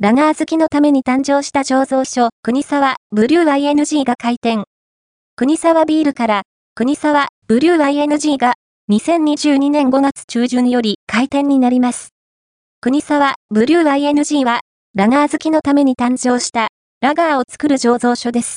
ラガー好きのために誕生した醸造所、国沢ブリュー ING が開店。国沢ビールから、国沢ブリュー ING が2022年5月中旬より開店になります。国沢ブリュー ING は、ラガー好きのために誕生した、ラガーを作る醸造所です。